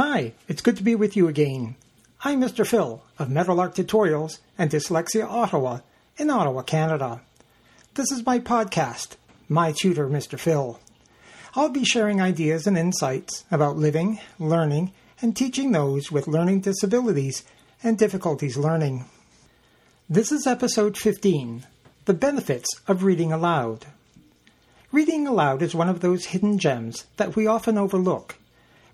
Hi, it's good to be with you again. I'm Mr. Phil of Meadowlark Tutorials and Dyslexia Ottawa in Ottawa, Canada. This is my podcast, My Tutor, Mr. Phil. I'll be sharing ideas and insights about living, learning, and teaching those with learning disabilities and difficulties learning. This is episode 15 The Benefits of Reading Aloud. Reading aloud is one of those hidden gems that we often overlook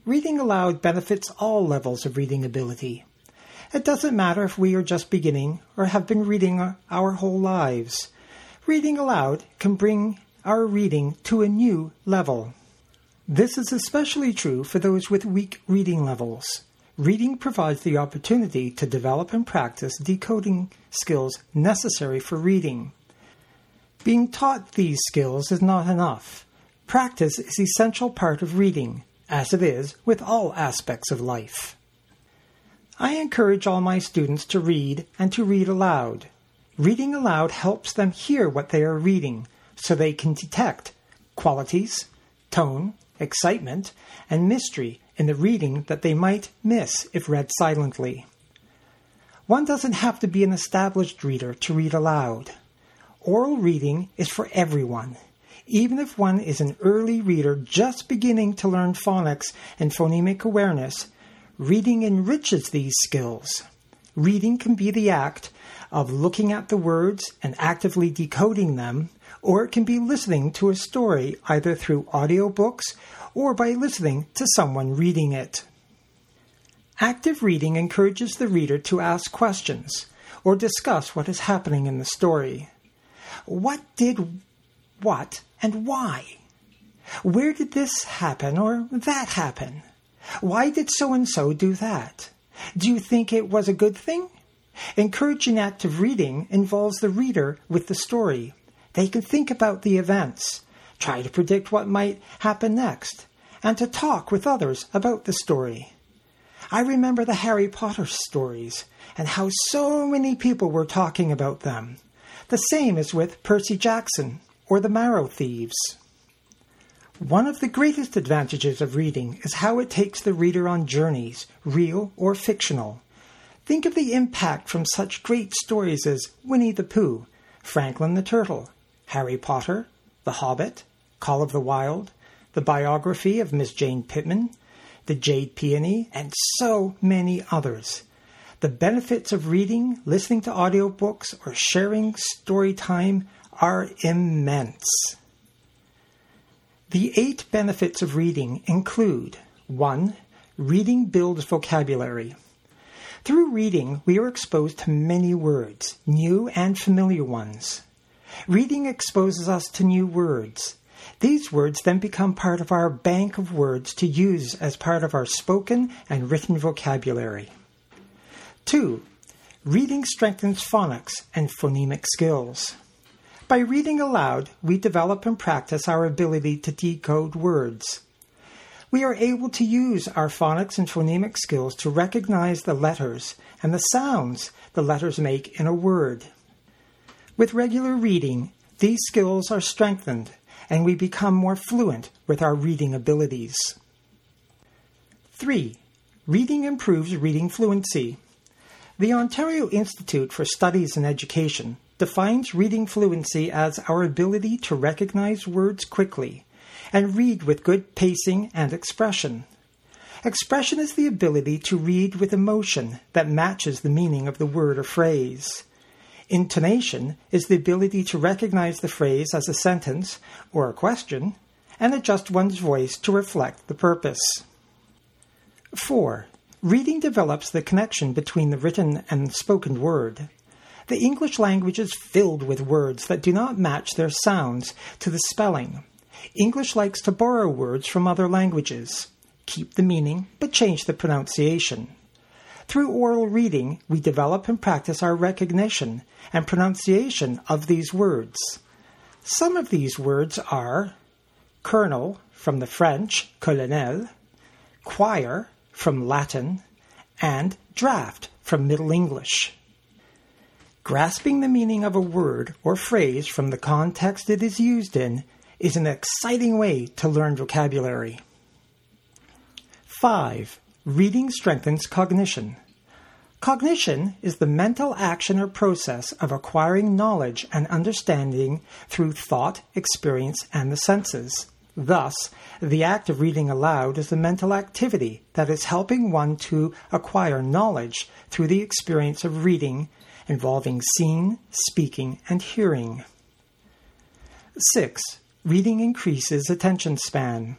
Reading aloud benefits all levels of reading ability. It doesn't matter if we are just beginning or have been reading our whole lives. Reading aloud can bring our reading to a new level. This is especially true for those with weak reading levels. Reading provides the opportunity to develop and practice decoding skills necessary for reading. Being taught these skills is not enough. Practice is essential part of reading as it is with all aspects of life. I encourage all my students to read and to read aloud. Reading aloud helps them hear what they are reading so they can detect qualities, tone, excitement, and mystery in the reading that they might miss if read silently. One doesn't have to be an established reader to read aloud. Oral reading is for everyone even if one is an early reader just beginning to learn phonics and phonemic awareness, reading enriches these skills. Reading can be the act of looking at the words and actively decoding them, or it can be listening to a story either through audiobooks or by listening to someone reading it. Active reading encourages the reader to ask questions or discuss what is happening in the story. What did what and why? Where did this happen or that happen? Why did so and so do that? Do you think it was a good thing? Encouraging active reading involves the reader with the story. They can think about the events, try to predict what might happen next, and to talk with others about the story. I remember the Harry Potter stories and how so many people were talking about them. The same is with Percy Jackson or the Marrow Thieves. One of the greatest advantages of reading is how it takes the reader on journeys, real or fictional. Think of the impact from such great stories as Winnie the Pooh, Franklin the Turtle, Harry Potter, The Hobbit, Call of the Wild, the biography of Miss Jane Pittman, The Jade Peony, and so many others. The benefits of reading, listening to audiobooks, or sharing story time are immense. The eight benefits of reading include 1. Reading builds vocabulary. Through reading, we are exposed to many words, new and familiar ones. Reading exposes us to new words. These words then become part of our bank of words to use as part of our spoken and written vocabulary. 2. Reading strengthens phonics and phonemic skills. By reading aloud, we develop and practice our ability to decode words. We are able to use our phonics and phonemic skills to recognize the letters and the sounds the letters make in a word. With regular reading, these skills are strengthened and we become more fluent with our reading abilities. 3. Reading improves reading fluency. The Ontario Institute for Studies in Education defines reading fluency as our ability to recognize words quickly and read with good pacing and expression. Expression is the ability to read with emotion that matches the meaning of the word or phrase. Intonation is the ability to recognize the phrase as a sentence or a question and adjust one's voice to reflect the purpose. 4. Reading develops the connection between the written and spoken word. The English language is filled with words that do not match their sounds to the spelling. English likes to borrow words from other languages, keep the meaning, but change the pronunciation. Through oral reading, we develop and practice our recognition and pronunciation of these words. Some of these words are colonel from the French colonel, choir from Latin, and draft from Middle English. Grasping the meaning of a word or phrase from the context it is used in is an exciting way to learn vocabulary. 5. reading strengthens cognition. Cognition is the mental action or process of acquiring knowledge and understanding through thought, experience, and the senses. Thus, the act of reading aloud is a mental activity that is helping one to acquire knowledge through the experience of reading involving seeing, speaking, and hearing. 6. Reading increases attention span.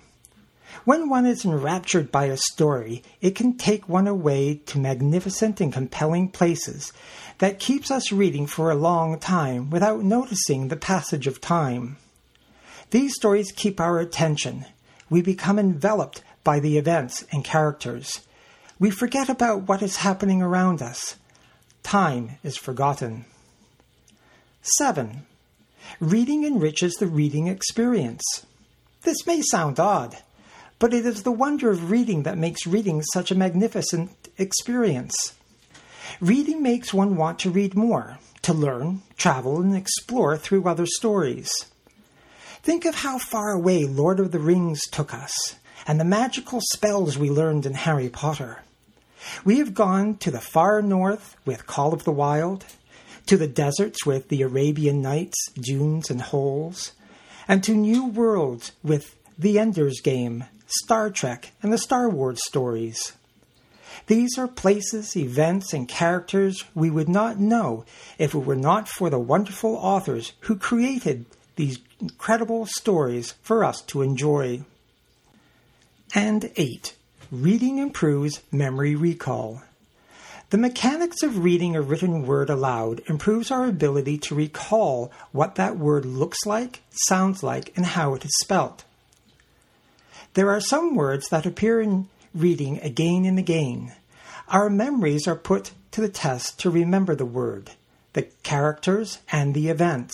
When one is enraptured by a story, it can take one away to magnificent and compelling places that keeps us reading for a long time without noticing the passage of time. These stories keep our attention. We become enveloped by the events and characters. We forget about what is happening around us. Time is forgotten. 7. Reading enriches the reading experience. This may sound odd, but it is the wonder of reading that makes reading such a magnificent experience. Reading makes one want to read more, to learn, travel, and explore through other stories. Think of how far away Lord of the Rings took us, and the magical spells we learned in Harry Potter. We have gone to the far north with Call of the Wild, to the deserts with the Arabian Nights, Dunes, and Holes, and to new worlds with The Ender's Game, Star Trek, and the Star Wars stories. These are places, events, and characters we would not know if it were not for the wonderful authors who created these incredible stories for us to enjoy. And 8. Reading improves memory recall. The mechanics of reading a written word aloud improves our ability to recall what that word looks like, sounds like, and how it is spelt. There are some words that appear in reading again and again. Our memories are put to the test to remember the word, the characters, and the events.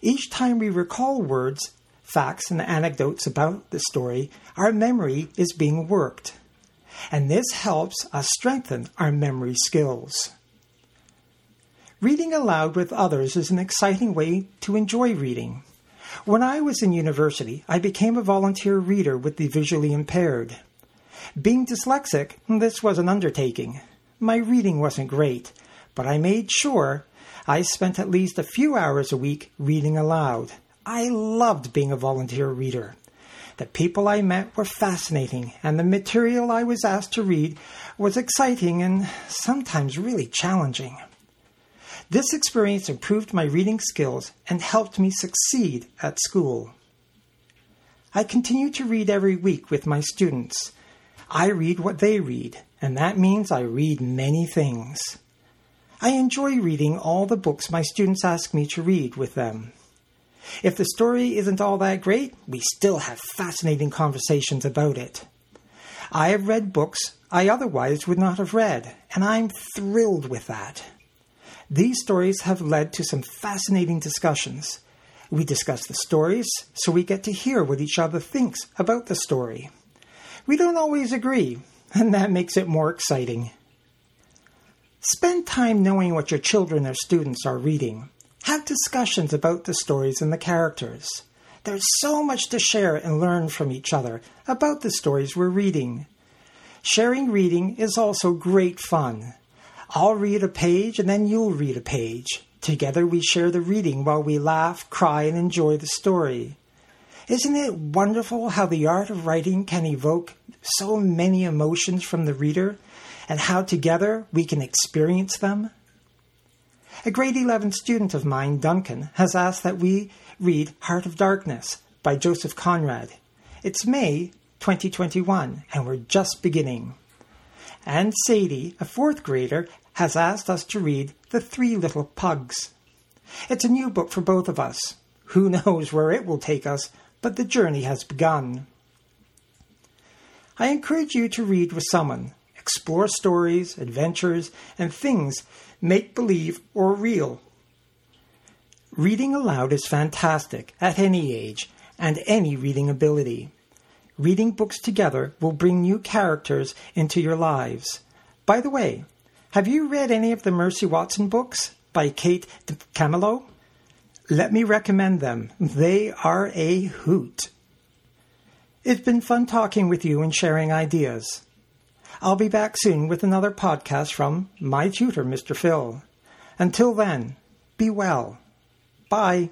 Each time we recall words, facts, and anecdotes about the story, our memory is being worked. And this helps us strengthen our memory skills. Reading aloud with others is an exciting way to enjoy reading. When I was in university, I became a volunteer reader with the visually impaired. Being dyslexic, this was an undertaking. My reading wasn't great, but I made sure I spent at least a few hours a week reading aloud. I loved being a volunteer reader. The people I met were fascinating, and the material I was asked to read was exciting and sometimes really challenging. This experience improved my reading skills and helped me succeed at school. I continue to read every week with my students. I read what they read, and that means I read many things. I enjoy reading all the books my students ask me to read with them. If the story isn't all that great, we still have fascinating conversations about it. I have read books I otherwise would not have read, and I'm thrilled with that. These stories have led to some fascinating discussions. We discuss the stories so we get to hear what each other thinks about the story. We don't always agree, and that makes it more exciting. Spend time knowing what your children or students are reading. Have discussions about the stories and the characters. There's so much to share and learn from each other about the stories we're reading. Sharing reading is also great fun. I'll read a page and then you'll read a page. Together we share the reading while we laugh, cry, and enjoy the story. Isn't it wonderful how the art of writing can evoke so many emotions from the reader and how together we can experience them? A grade 11 student of mine, Duncan, has asked that we read Heart of Darkness by Joseph Conrad. It's May 2021, and we're just beginning. And Sadie, a fourth grader, has asked us to read The Three Little Pugs. It's a new book for both of us. Who knows where it will take us, but the journey has begun. I encourage you to read with someone, explore stories, adventures, and things make believe or real. Reading aloud is fantastic at any age and any reading ability. Reading books together will bring new characters into your lives. By the way, have you read any of the Mercy Watson books by Kate DiCamillo? Let me recommend them. They are a hoot. It's been fun talking with you and sharing ideas. I'll be back soon with another podcast from my tutor, Mr. Phil. Until then, be well. Bye.